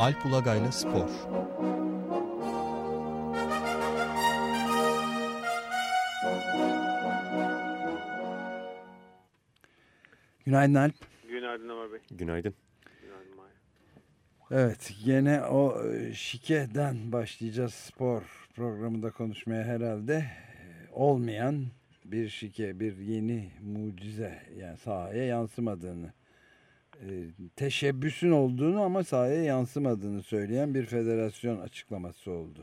Alp Ulagay'la Spor Günaydın Alp. Günaydın Ömer Bey. Günaydın. Günaydın Mahir. Evet yine o e, şikeden başlayacağız spor programında konuşmaya herhalde. Olmayan bir şike, bir yeni mucize yani sahaya yansımadığını, teşebbüsün olduğunu ama sahaya yansımadığını söyleyen bir federasyon açıklaması oldu.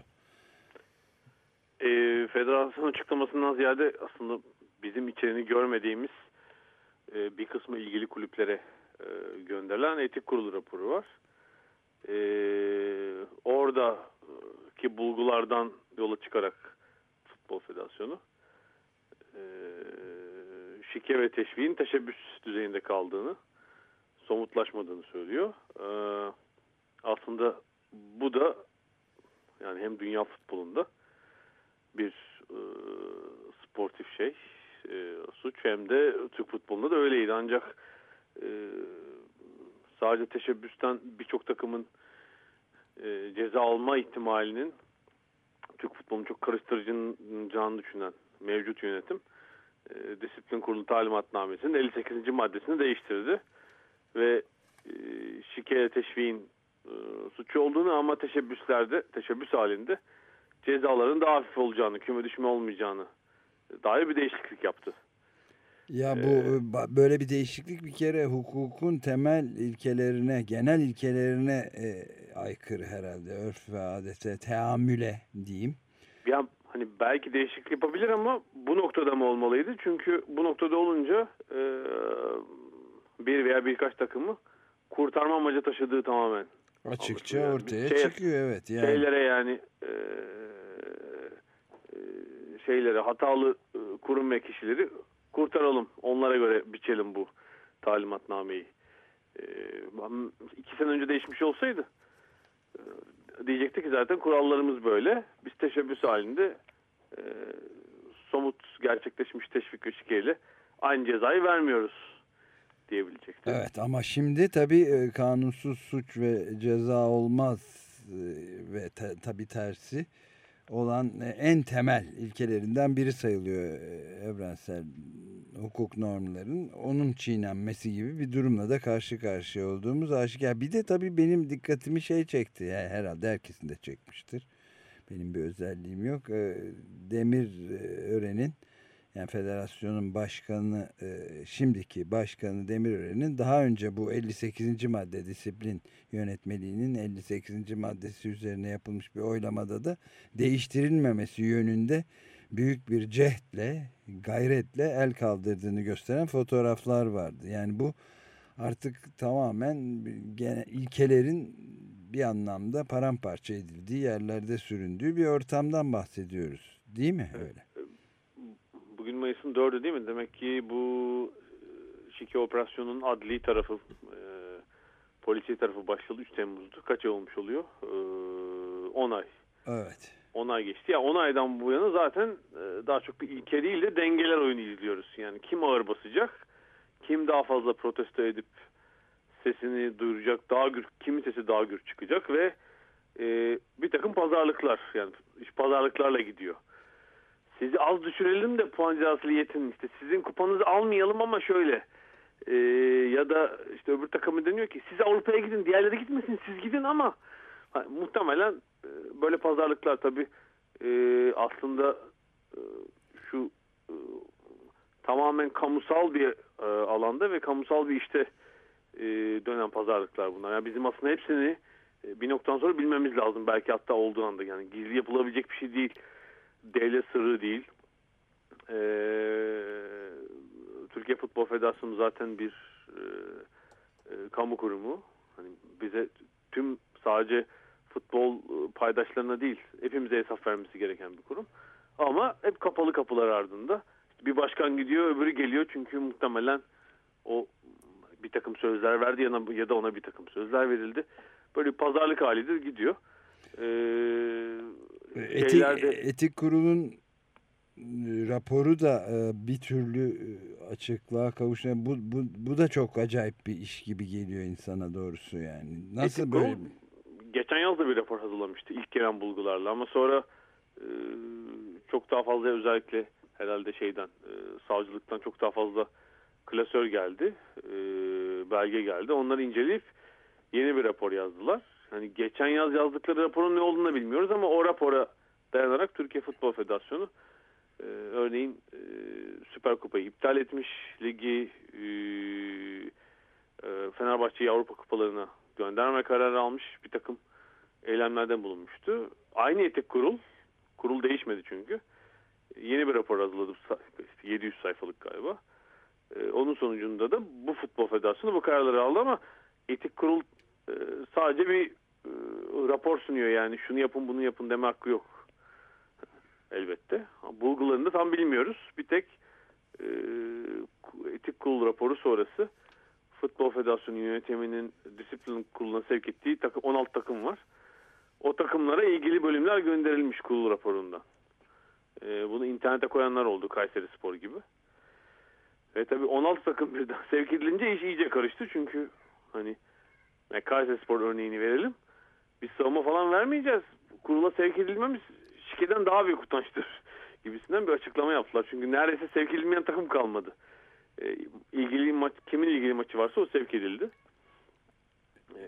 Ee, federasyon açıklamasından ziyade aslında bizim içeriğini görmediğimiz e, bir kısmı ilgili kulüplere e, gönderilen etik kurulu raporu var. E, oradaki bulgulardan yola çıkarak Futbol Federasyonu e, şike ve teşviğin teşebbüs düzeyinde kaldığını, somutlaşmadığını söylüyor. E, aslında bu da yani hem dünya futbolunda bir e, sportif şey e, suç hem de Türk futbolunda da öyleydi ancak e, sadece teşebbüsten birçok takımın e, ceza alma ihtimalinin Türk futbolunu çok karıştıracağını düşünen mevcut yönetim disiplin kurulu talimatnamesinin 58. maddesini değiştirdi ve e, şike teşviğin e, suçu olduğunu ama teşebbüslerde teşebbüs halinde cezaların daha hafif olacağını, küme düşme olmayacağını dair bir değişiklik yaptı. Ya bu e, böyle bir değişiklik bir kere hukukun temel ilkelerine, genel ilkelerine e, aykırı herhalde. Örf ve adete, teamüle diyeyim. Ya hani belki değişiklik yapabilir ama bu noktada mı olmalıydı? Çünkü bu noktada olunca e, bir veya birkaç takımı kurtarma amacı taşıdığı tamamen Açıkça Yani ortaya şey- çıkıyor evet. Yani. şeylere yani e, e, şeylere hatalı e, kurum ve kişileri kurtaralım. Onlara göre biçelim bu talimatnameyi. E, iki sene önce değişmiş olsaydı e, diyecekti ki zaten kurallarımız böyle. Biz teşebbüs halinde e, somut gerçekleşmiş teşvik ve şikeyle aynı cezayı vermiyoruz diyebilecekti. Evet ama şimdi tabii e, kanunsuz suç ve ceza olmaz e, ve te, tabii tersi olan e, en temel ilkelerinden biri sayılıyor evrensel hukuk normların onun çiğnenmesi gibi bir durumla da karşı karşıya olduğumuz aşikar. Bir de tabii benim dikkatimi şey çekti yani herhalde herkesin de çekmiştir. Benim bir özelliğim yok. Demir Ören'in yani federasyonun başkanı e, şimdiki başkanı Demirören'in daha önce bu 58. madde disiplin yönetmeliğinin 58. maddesi üzerine yapılmış bir oylamada da değiştirilmemesi yönünde büyük bir cehdle, gayretle el kaldırdığını gösteren fotoğraflar vardı. Yani bu artık tamamen gene ilkelerin bir anlamda paramparça edildiği yerlerde süründüğü bir ortamdan bahsediyoruz. Değil mi öyle? Bugün Mayıs'ın 4'ü değil mi? Demek ki bu e, şike operasyonunun adli tarafı, e, polisi tarafı başladı 3 Temmuz'da. Kaç ay olmuş oluyor? E, 10 ay. Evet. 10 ay geçti. Ya 10 aydan bu yana zaten e, daha çok bir ilke değil de dengeler oyunu izliyoruz. Yani kim ağır basacak, kim daha fazla protesto edip sesini duyuracak, daha gür, kimin sesi daha gür çıkacak ve e, bir takım pazarlıklar yani pazarlıklarla gidiyor. Sizi az düşürelim de puan cezası yetin işte sizin kupanızı almayalım ama şöyle e, ya da işte öbür takımı deniyor ki siz Avrupa'ya gidin diğerleri gitmesin siz gidin ama ha, muhtemelen e, böyle pazarlıklar tabi aslında e, şu e, tamamen kamusal bir e, alanda ve kamusal bir işte e, dönen pazarlıklar bunlar. Yani bizim aslında hepsini e, bir noktadan sonra bilmemiz lazım. Belki hatta olduğu anda yani gizli yapılabilecek bir şey değil. Devlet sırrı değil. E, Türkiye Futbol Federasyonu zaten bir e, e, kamu kurumu. Hani bize tüm sadece futbol e, paydaşlarına değil hepimize hesap vermesi gereken bir kurum. Ama hep kapalı kapılar ardında. Bir başkan gidiyor öbürü geliyor çünkü muhtemelen o bir takım sözler verdi ya da ona bir takım sözler verildi. Böyle bir pazarlık halidir gidiyor. Ee, Etik, şeylerde etik kurulun e, raporu da e, bir türlü e, açıklığa kavuşan bu, bu, bu da çok acayip bir iş gibi geliyor insana doğrusu yani. Nasıl Etik böyle kurul geçen yaz da bir rapor hazırlamıştı ilk gelen bulgularla ama sonra e, çok daha fazla özellikle herhalde şeyden e, savcılıktan çok daha fazla klasör geldi, e, belge geldi. Onları inceleyip yeni bir rapor yazdılar. Hani geçen yaz yazdıkları raporun ne olduğunu bilmiyoruz ama o rapora dayanarak Türkiye Futbol Federasyonu e, örneğin e, Süper Kupayı iptal etmiş, ligi e, e, Fenerbahçe'yi Avrupa Kupalarına gönderme kararı almış bir takım eylemlerden bulunmuştu. Aynı etik kurul, kurul değişmedi çünkü. Yeni bir rapor hazırladı, 700 sayfalık galiba. E, onun sonucunda da bu futbol federasyonu bu kararları aldı ama etik kurul e, sadece bir e, rapor sunuyor yani şunu yapın bunu yapın deme hakkı yok elbette. Bulgularını da tam bilmiyoruz. Bir tek e, etik kurul raporu sonrası Futbol Federasyonu yönetiminin disiplin kuruluna sevk ettiği takım, 16 takım var. O takımlara ilgili bölümler gönderilmiş kurul raporundan. E, bunu internete koyanlar oldu Kayseri Spor gibi. Ve tabii 16 takım birden sevk edilince iş iyice karıştı. Çünkü hani yani Kayseri Spor örneğini verelim. Biz savunma falan vermeyeceğiz. Kurula sevk edilmemiz şikeden daha büyük utançtır gibisinden bir açıklama yaptılar. Çünkü neredeyse sevk edilmeyen takım kalmadı. E, ilgili maç kimin ilgili maçı varsa o sevk edildi. E,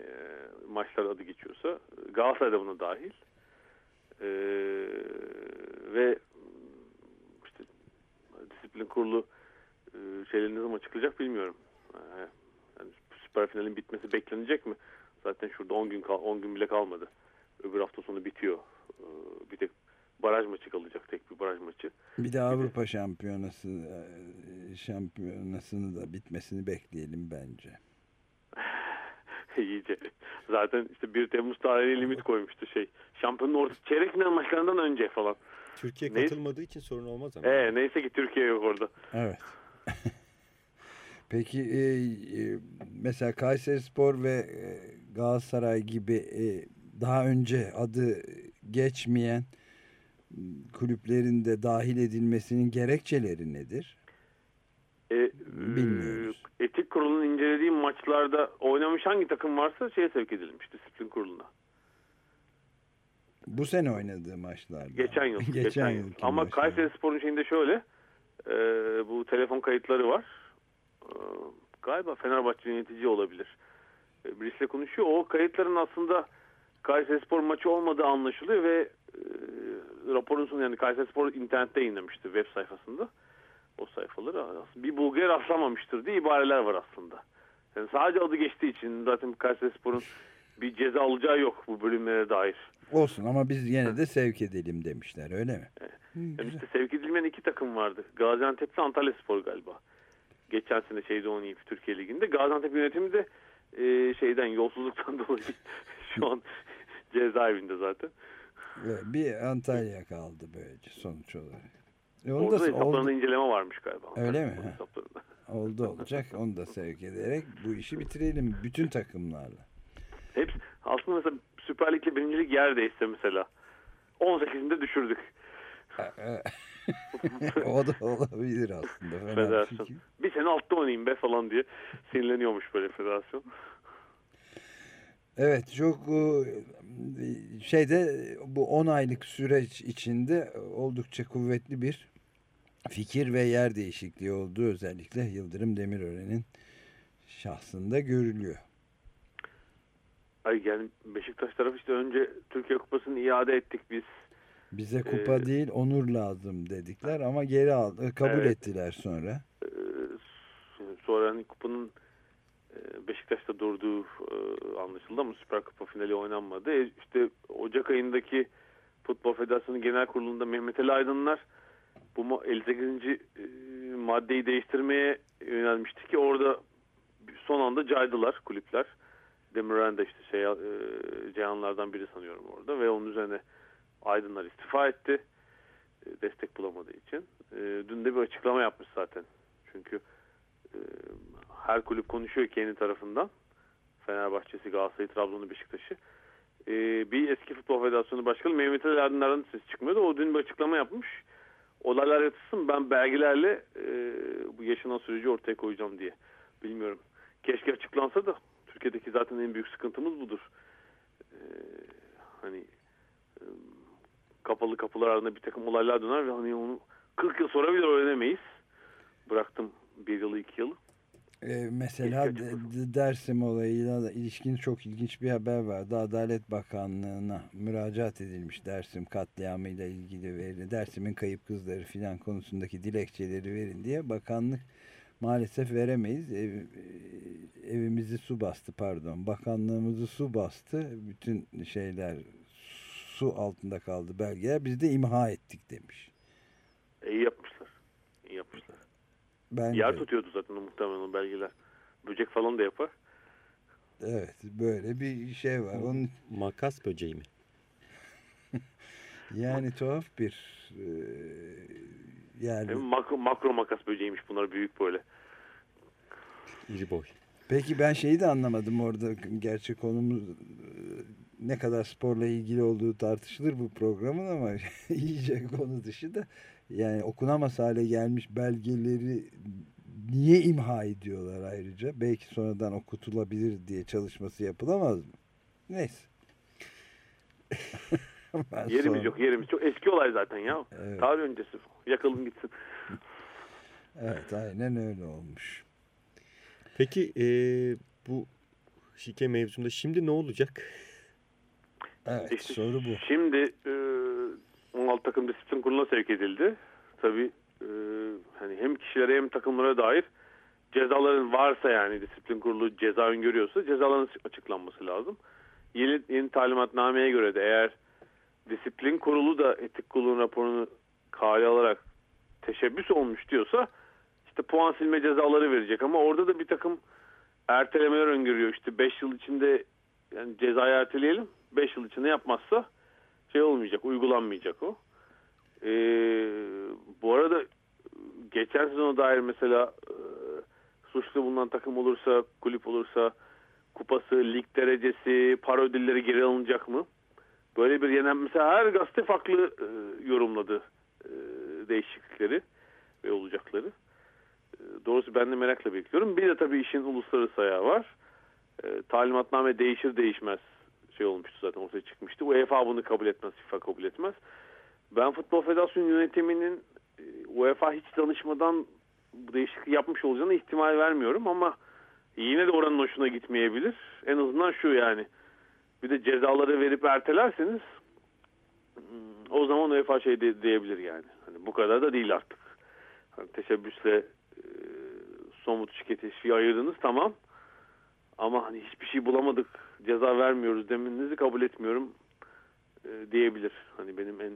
maçlar adı geçiyorsa Galatasaray da buna dahil. E, ve işte disiplin kurulu e, şeyleri açıklayacak bilmiyorum. E, yani süper finalin bitmesi beklenecek mi? Zaten şurada 10 gün 10 gün bile kalmadı. Öbür hafta sonu bitiyor. E, bir tek baraj maçı kalacak tek bir baraj maçı. Bir de Avrupa Şampiyonası e, şampiyonasını da bitmesini bekleyelim bence. İyice. Zaten işte 1 Temmuz tarihi limit koymuştu şey. Şampiyonun ortası çeyrek final maçlarından önce falan. Türkiye katılmadığı için sorun olmaz ama. Ee, neyse ki Türkiye yok orada. Evet. Peki e, e, mesela Kayseri Spor ve e, Galatasaray gibi e, daha önce adı geçmeyen kulüplerin de dahil edilmesinin gerekçeleri nedir? E, Bilmiyoruz. Etik kurulun incelediği maçlarda oynamış hangi takım varsa şeye sevk edilmiş disiplin kuruluna. Bu sene oynadığı maçlarda. Geçen yıl. geçen, geçen yıl. Ama Kayseri Spor'un şeyinde şöyle e, bu telefon kayıtları var. E, galiba Fenerbahçe yönetici olabilir. E, birisiyle konuşuyor. O kayıtların aslında Kayseri Spor maçı olmadığı anlaşılıyor ve e, raporun sonu yani Kayseri Spor internette yayınlamıştı web sayfasında. O sayfaları bir Bulgar rastlamamıştır diye ibareler var aslında. Yani sadece adı geçtiği için zaten Kayseri Spor'un bir ceza alacağı yok bu bölümlere dair. Olsun ama biz yine de sevk edelim demişler öyle mi? Evet. Yani işte sevk edilmeyen iki takım vardı. Gaziantep'le Antalya Spor galiba. Geçen sene şeyde oynayıp Türkiye Ligi'nde. Gaziantep yönetimi de e, şeyden yolsuzluktan dolayı şu an cezaevinde zaten. Bir Antalya kaldı böylece sonuç olarak. E Orada da, hesaplarında oldu. inceleme varmış galiba. Öyle mi? Oldu olacak. Onu da sevk ederek bu işi bitirelim bütün takımlarla. Hepsi, aslında mesela Süper Lig'le birincilik yer değişse mesela. 18'inde düşürdük. O da olabilir aslında. Federasyon. Bir sene altta oynayayım be falan diye sinirleniyormuş böyle federasyon. Evet çok şeyde bu 10 aylık süreç içinde oldukça kuvvetli bir fikir ve yer değişikliği oldu. Özellikle Yıldırım Demirören'in şahsında görülüyor. Ay yani Beşiktaş tarafı işte önce Türkiye Kupası'nı iade ettik biz. Bize kupa ee, değil onur lazım dedikler ama geri aldı, kabul evet. ettiler sonra. Ee, sonra hani kupanın e, Beşiktaş'ta durduğu e, anlaşıldı ama Süper Kupa finali oynanmadı. E işte Ocak ayındaki Futbol Federasyonu Genel Kurulu'nda Mehmet Ali Aydınlar bu 58. E, maddeyi değiştirmeye yönelmişti ki orada son anda caydılar kulüpler. Demirel de işte şey, e, Ceyhanlardan biri sanıyorum orada ve onun üzerine Aydınlar istifa etti. E, destek bulamadığı için. E, dün de bir açıklama yapmış zaten. Çünkü e, her kulüp konuşuyor kendi tarafından. Fenerbahçe'si, Galatasaray, Trabzon'u, Beşiktaş'ı. Bir eski Futbol Federasyonu Başkanı Mehmet Ali Aydınlar'dan ses çıkmıyordu. O dün bir açıklama yapmış. Olaylar yatışsın ben belgelerle bu yaşanan süreci ortaya koyacağım diye. Bilmiyorum. Keşke açıklansa da Türkiye'deki zaten en büyük sıkıntımız budur. Ee, Hani kapalı kapılar ardında bir takım olaylar döner ve hani onu 40 yıl sonra bile öğrenemeyiz. Bıraktım bir yılı iki yılı. Ee, mesela Dersim olayıyla da ilişkin çok ilginç bir haber vardı. Adalet Bakanlığı'na müracaat edilmiş Dersim katliamıyla ilgili veri. Dersim'in kayıp kızları filan konusundaki dilekçeleri verin diye bakanlık maalesef veremeyiz. Ev, e, evimizi su bastı pardon. Bakanlığımızı su bastı. Bütün şeyler su altında kaldı belgeler. Biz de imha ettik demiş. İyi yapmışlar. İyi yapmışlar. Bence. Yer tutuyordu zaten muhtemelen o belgeler. Böcek falan da yapar. Evet böyle bir şey var. Onun... Makas böceği mi? yani tuhaf bir e, yani. Makro, makro makas böceğiymiş bunlar büyük böyle. İri boy. Peki ben şeyi de anlamadım orada gerçek konumuz ne kadar sporla ilgili olduğu tartışılır bu programın ama iyice konu dışı da yani okunamaz hale gelmiş belgeleri niye imha ediyorlar ayrıca? Belki sonradan okutulabilir diye çalışması yapılamaz mı? Neyse. yerimiz sonra... yok yerimiz. Çok eski olay zaten ya. Evet. Tarih öncesi. Yakalım gitsin. evet aynen öyle olmuş. Peki e, bu şike mevzunda şimdi ne olacak? Evet işte soru bu. Şimdi e, 16 takım disiplin kuruluna sevk edildi. Tabii e, hani hem kişilere hem takımlara dair cezaların varsa yani disiplin kurulu ceza öngörüyorsa cezaların açıklanması lazım. Yeni, yeni talimatnameye göre de eğer disiplin kurulu da etik kurulun raporunu kale alarak teşebbüs olmuş diyorsa işte puan silme cezaları verecek ama orada da bir takım ertelemeler öngörüyor. İşte 5 yıl içinde yani cezayı erteleyelim 5 yıl içinde yapmazsa şey olmayacak, uygulanmayacak o. Ee, bu arada geçen sezona dair mesela e, suçlu bulunan takım olursa, kulüp olursa kupası, lig derecesi, para ödülleri geri alınacak mı? Böyle bir yenen mesela her gazete farklı e, yorumladı e, değişiklikleri ve olacakları. E, doğrusu ben de merakla bekliyorum. Bir de tabii işin uluslararası ayağı var. E, talimatname değişir değişmez şey olmuştu zaten ortaya çıkmıştı. UEFA bunu kabul etmez, FIFA kabul etmez. Ben Futbol Federasyonu yönetiminin e, UEFA hiç danışmadan bu değişikliği yapmış olacağına ihtimal vermiyorum ama yine de oranın hoşuna gitmeyebilir. En azından şu yani bir de cezaları verip ertelerseniz hmm, o zaman UEFA şey de, diyebilir yani. Hani bu kadar da değil artık. Hani teşebbüsle e, somut şirket teşviği ayırdınız tamam. Ama hani hiçbir şey bulamadık ceza vermiyoruz demenizi kabul etmiyorum e, diyebilir. Hani benim en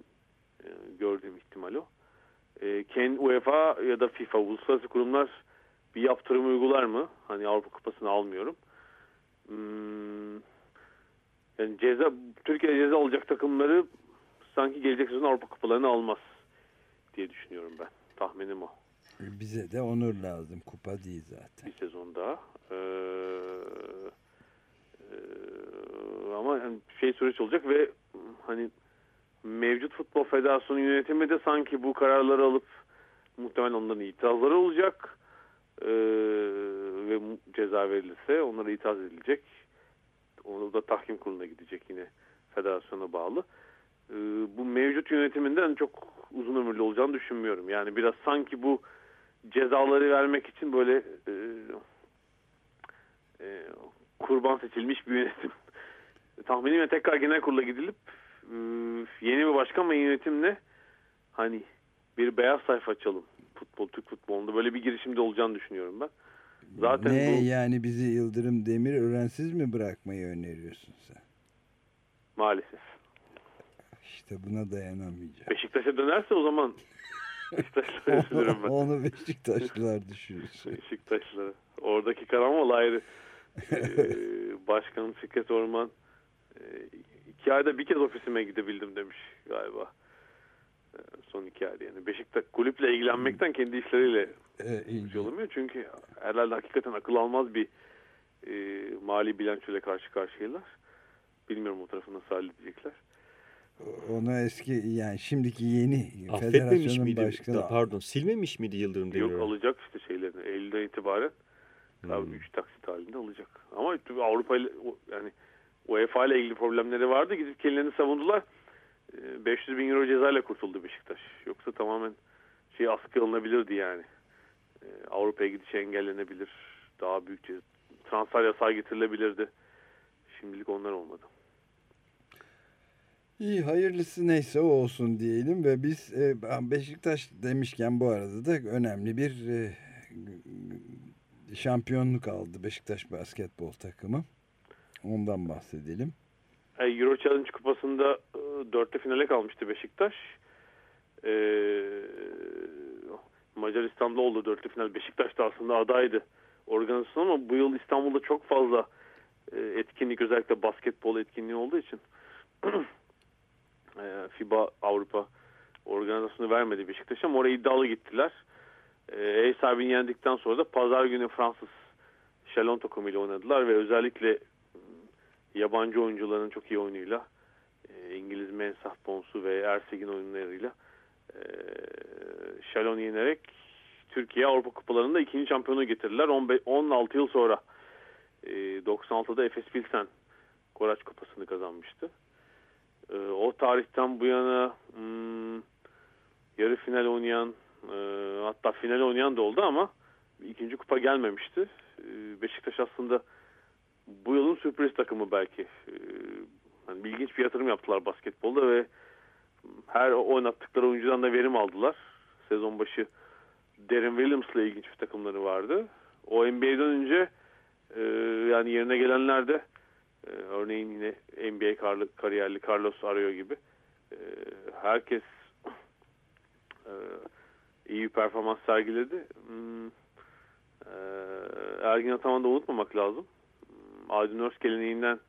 e, gördüğüm ihtimal o. E, Ken UEFA ya da FIFA uluslararası kurumlar bir yaptırım uygular mı? Hani Avrupa Kupası'nı almıyorum. Hmm, yani ceza Türkiye'de ceza alacak takımları sanki gelecek sezon Avrupa Kupalarını almaz diye düşünüyorum ben. Tahminim o. Bize de onur lazım. Kupa değil zaten. Bir sezon daha. Ee, ama yani şey süreç olacak ve hani mevcut futbol federasyonu yönetimi de sanki bu kararları alıp muhtemelen onların itirazları olacak ee, ve ceza verilirse onlara itiraz edilecek. Onu da tahkim kuruluna gidecek yine federasyona bağlı. Ee, bu mevcut yönetiminden çok uzun ömürlü olacağını düşünmüyorum. Yani biraz sanki bu cezaları vermek için böyle e, e, kurban seçilmiş bir yönetim. Tahminimle tekrar genel kurula gidilip yeni bir başkan ve yönetimle hani bir beyaz sayfa açalım futbol Türk futbolunda böyle bir girişimde olacağını düşünüyorum ben. Zaten ne bu, yani bizi Yıldırım Demir öğrensiz mi bırakmayı öneriyorsun sen? Maalesef. İşte buna dayanamayacağım. Beşiktaş'a dönerse o zaman Beşiktaşlara üzülürüm ben. Onu Beşiktaşlılar düşürür. Beşiktaşlılar. Oradaki karamol ayrı. Ee, Başkanım Fikret Orman e, iki ayda bir kez ofisime gidebildim demiş galiba. E, son iki ayda yani. Beşiktaş kulüple ilgilenmekten kendi işleriyle e, şey olamıyor. Çünkü herhalde hakikaten akıl almaz bir e, mali bilançoyla karşı karşıyalar. Bilmiyorum o tarafı nasıl halledecekler. Onu eski yani şimdiki yeni federasyonun miydi? başkanı. Pardon silmemiş miydi Yıldırım Demirören? Yok alacak işte şeylerini. Eylül'den itibaren tabii hmm. 3 taksit halinde alacak. Ama Avrupa ile yani UEFA ile ilgili problemleri vardı. Gidip kendilerini savundular. 500 bin euro cezayla kurtuldu Beşiktaş. Yoksa tamamen şey askı alınabilirdi yani. Avrupa'ya gidişi engellenebilir. Daha büyük transfer yasağı getirilebilirdi. Şimdilik onlar olmadı. İyi hayırlısı neyse o olsun diyelim ve biz e, Beşiktaş demişken bu arada da önemli bir e, şampiyonluk aldı Beşiktaş basketbol takımı. Ondan bahsedelim. Euro Challenge kupasında e, dörtte finale kalmıştı Beşiktaş. Ee, Macaristan'da oldu dörtlü final. Beşiktaş da aslında adaydı organizasyon ama bu yıl İstanbul'da çok fazla e, etkinlik özellikle basketbol etkinliği olduğu için e, FIBA Avrupa organizasyonu vermedi Beşiktaş ama oraya iddialı gittiler. E, ev sahibini yendikten sonra da pazar günü Fransız Chalon takımıyla oynadılar ve özellikle yabancı oyuncuların çok iyi oyunuyla e, İngiliz Mensah Bonsu ve Ersegin oyunlarıyla e, yenerek Türkiye Avrupa Kupalarında ikinci şampiyonu getirdiler. 15, 16 yıl sonra e, 96'da Efes Pilsen Koraç Kupası'nı kazanmıştı. O tarihten bu yana yarı final oynayan e, hatta final oynayan da oldu ama ikinci kupa gelmemişti. E, Beşiktaş aslında bu yılın sürpriz takımı belki. Yani ilginç bir yatırım yaptılar basketbolda ve her oynattıkları oyuncudan da verim aldılar. Sezon başı Darren Williams'la ilginç bir takımları vardı. O NBA'den önce e, yani yerine gelenler de e, örneğin yine NBA kar, kariyerli Carlos Arroyo gibi e, herkes iyi bir performans sergiledi. Hmm, e, Ergin Ataman'ı da unutmamak lazım. Hmm, Aydın Örs geleneğinden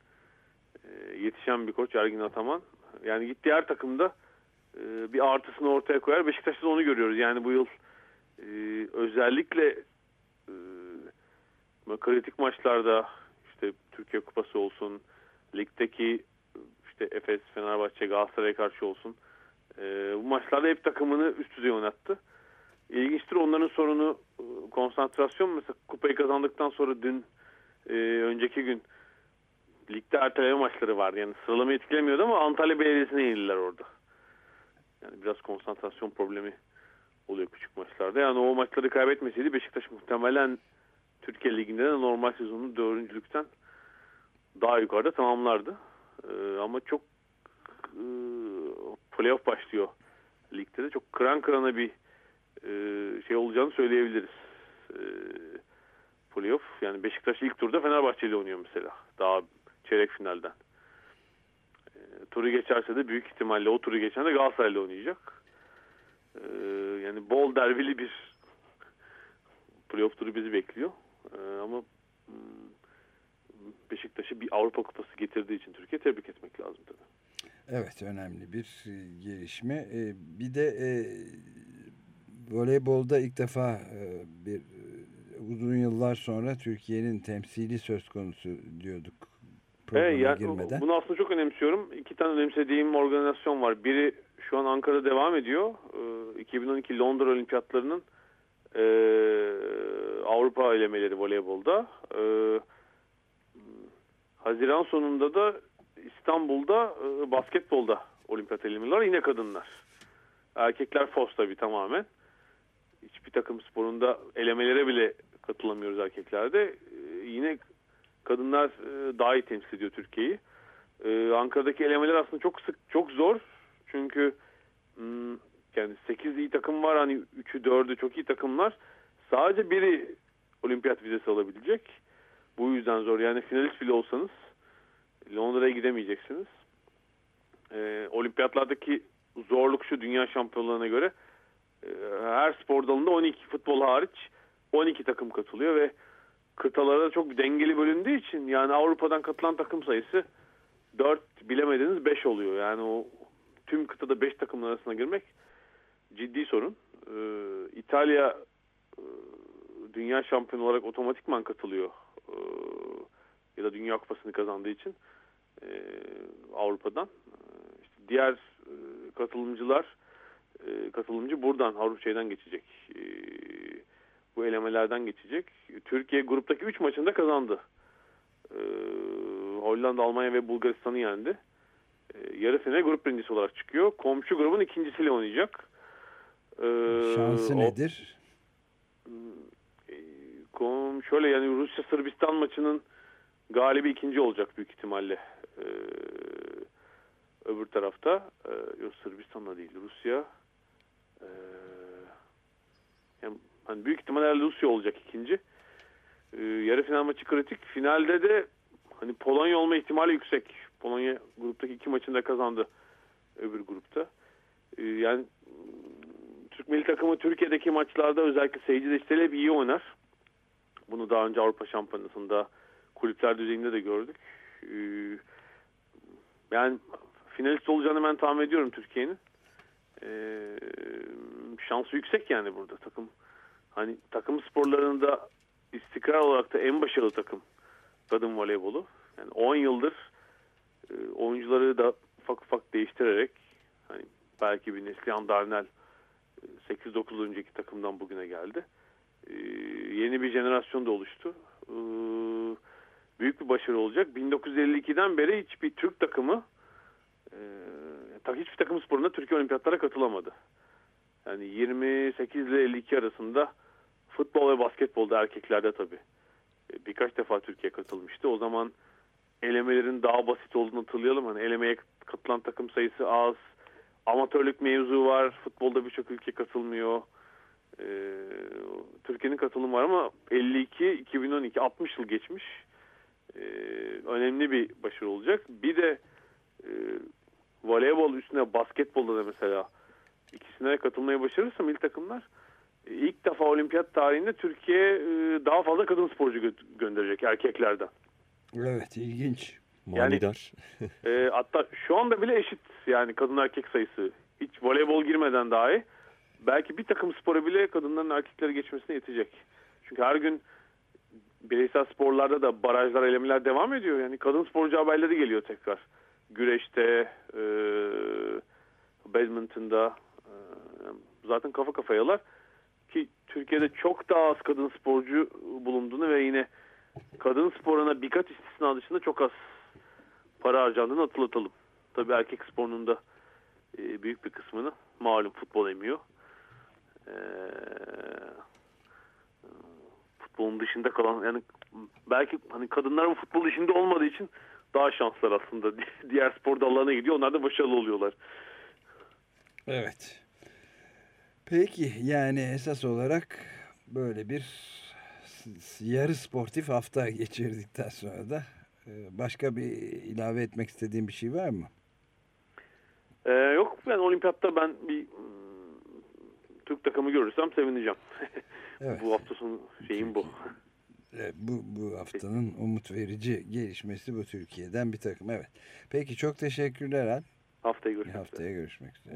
e, yetişen bir koç Ergin Ataman. Yani gittiği her takımda e, bir artısını ortaya koyar. Beşiktaş'ta onu görüyoruz. Yani bu yıl özellikle kritik maçlarda işte Türkiye Kupası olsun, ligdeki işte Efes, Fenerbahçe, Galatasaray'a karşı olsun. E, bu maçlarda hep takımını üst düzey oynattı. İlginçtir onların sorunu e, konsantrasyon. Mesela kupayı kazandıktan sonra dün e, önceki gün ligde erteleme maçları vardı. Yani sıralama etkilemiyordu ama Antalya Belediyesi'ne yenildiler orada. Yani biraz konsantrasyon problemi oluyor küçük maçlarda. Yani o maçları kaybetmeseydi Beşiktaş muhtemelen Türkiye Ligi'nde de normal sezonun dördüncülükten daha yukarıda tamamlardı. Ee, ama çok e, playoff başlıyor ligde de. Çok kıran kırana bir e, şey olacağını söyleyebiliriz. E, playoff. Yani Beşiktaş ilk turda Fenerbahçe ile oynuyor mesela. Daha çeyrek finalden. E, turu geçerse de büyük ihtimalle o turu geçen de Galatasaray'la oynayacak. E, yani bol derbili bir playoff turu bizi bekliyor. Ama hmm, Beşiktaş'ı bir Avrupa Kupası getirdiği için Türkiye tebrik etmek lazım tabii. Evet önemli bir gelişme. Bir de voleybolda ilk defa e, bir e, uzun yıllar sonra Türkiye'nin temsili söz konusu diyorduk evet, yani, girmeden. Bunu aslında çok önemsiyorum. İki tane önemsediğim organizasyon var. Biri şu an Ankara'da devam ediyor. E, 2012 Londra Olimpiyatlarının e, Avrupa elemeleri voleybolda. E, Haziran sonunda da İstanbul'da e, basketbolda olimpiyat elemeleri var. Yine kadınlar. Erkekler FOS tabii tamamen. Hiçbir takım sporunda elemelere bile katılamıyoruz erkeklerde. E, yine kadınlar e, daha iyi temsil ediyor Türkiye'yi. E, Ankara'daki elemeler aslında çok sık, çok zor. Çünkü hmm, yani 8 iyi takım var. Hani 3'ü 4'ü çok iyi takımlar. Sadece biri olimpiyat vizesi alabilecek. Bu yüzden zor. Yani finalist bile olsanız Londra'ya gidemeyeceksiniz. E, olimpiyatlardaki zorluk şu dünya şampiyonlarına göre her spor dalında 12 futbol hariç 12 takım katılıyor ve kıtalara çok dengeli bölündüğü için yani Avrupa'dan katılan takım sayısı 4 bilemediniz 5 oluyor. Yani o tüm kıtada 5 takımın arasına girmek ciddi sorun. Ee, İtalya e, dünya şampiyonu olarak otomatikman katılıyor. Ee, ya da Dünya Kupası'nı kazandığı için e, Avrupa'dan. İşte diğer e, katılımcılar e, katılımcı buradan Avrupa şeyden geçecek. E, bu elemelerden geçecek. Türkiye gruptaki 3 maçında kazandı. E, Hollanda, Almanya ve Bulgaristan'ı yendi. E, yarı final grup birincisi olarak çıkıyor. Komşu grubun ikincisiyle oynayacak. E, Şansı o, nedir? E, kom, şöyle yani Rusya Sırbistan maçının galibi ikinci olacak büyük ihtimalle. E, öbür tarafta e, yok Sırbistan'da değil Rusya e, yani hani büyük ihtimalle Rusya olacak ikinci. E, yarı final maçı kritik. Finalde de hani Polonya olma ihtimali yüksek. Polonya gruptaki iki maçını da kazandı öbür grupta. E, yani Türk milli takımı Türkiye'deki maçlarda özellikle seyirci desteğiyle hep iyi oynar. Bunu daha önce Avrupa Şampiyonası'nda kulüpler düzeyinde de gördük. E, yani finalist olacağını ben tahmin ediyorum Türkiye'nin. Ee, şansı yüksek yani burada takım. Hani takım sporlarında istikrar olarak da en başarılı takım kadın voleybolu. Yani 10 yıldır e, oyuncuları da ufak ufak değiştirerek hani belki bir Neslihan Darnell 8-9 e, önceki takımdan bugüne geldi. Ee, yeni bir jenerasyon da oluştu. Ee, büyük bir başarı olacak. 1952'den beri hiçbir Türk takımı e, hiçbir takım sporunda Türkiye olimpiyatlara katılamadı. Yani 28 ile 52 arasında futbol ve basketbolda erkeklerde tabii. E, birkaç defa Türkiye katılmıştı. O zaman elemelerin daha basit olduğunu hatırlayalım. Hani elemeye katılan takım sayısı az. Amatörlük mevzu var. Futbolda birçok ülke katılmıyor. Ee, Türkiye'nin katılımı var ama 52, 2012, 60 yıl geçmiş. Ee, önemli bir başarı olacak. Bir de e, voleybol üstüne basketbolda da mesela ikisine katılmaya başarırsa milli takımlar e, ilk defa olimpiyat tarihinde Türkiye e, daha fazla kadın sporcu gö gönderecek erkeklerden. Evet ilginç. Manidar. Yani, e, hatta şu anda bile eşit yani kadın erkek sayısı. Hiç voleybol girmeden dahi belki bir takım spora bile kadınların erkekleri geçmesine yetecek. Çünkü her gün bireysel sporlarda da barajlar, elemeler devam ediyor. Yani kadın sporcu haberleri geliyor tekrar güreşte, e, badminton'da zaten kafa kafayalar ki Türkiye'de çok daha az kadın sporcu bulunduğunu ve yine kadın sporuna birkaç istisna dışında çok az para harcandığını hatırlatalım. Tabii erkek sporunun da e, büyük bir kısmını malum futbol emiyor. E, futbolun dışında kalan yani belki hani kadınlar bu futbol dışında olmadığı için daha şanslar aslında. Diğer spor dallarına gidiyor. Onlar da başarılı oluyorlar. Evet. Peki yani esas olarak böyle bir yarı sportif hafta geçirdikten sonra da e, başka bir ilave etmek istediğim bir şey var mı? Ee, yok yani olimpiyatta ben bir hmm, Türk takımı görürsem sevineceğim. Evet. bu hafta sonu şeyim bu. Bu, bu haftanın umut verici gelişmesi bu Türkiye'den bir takım. Evet. Peki çok teşekkürler Al. Haftaya görüşmek Haftaya üzere. görüşmek üzere.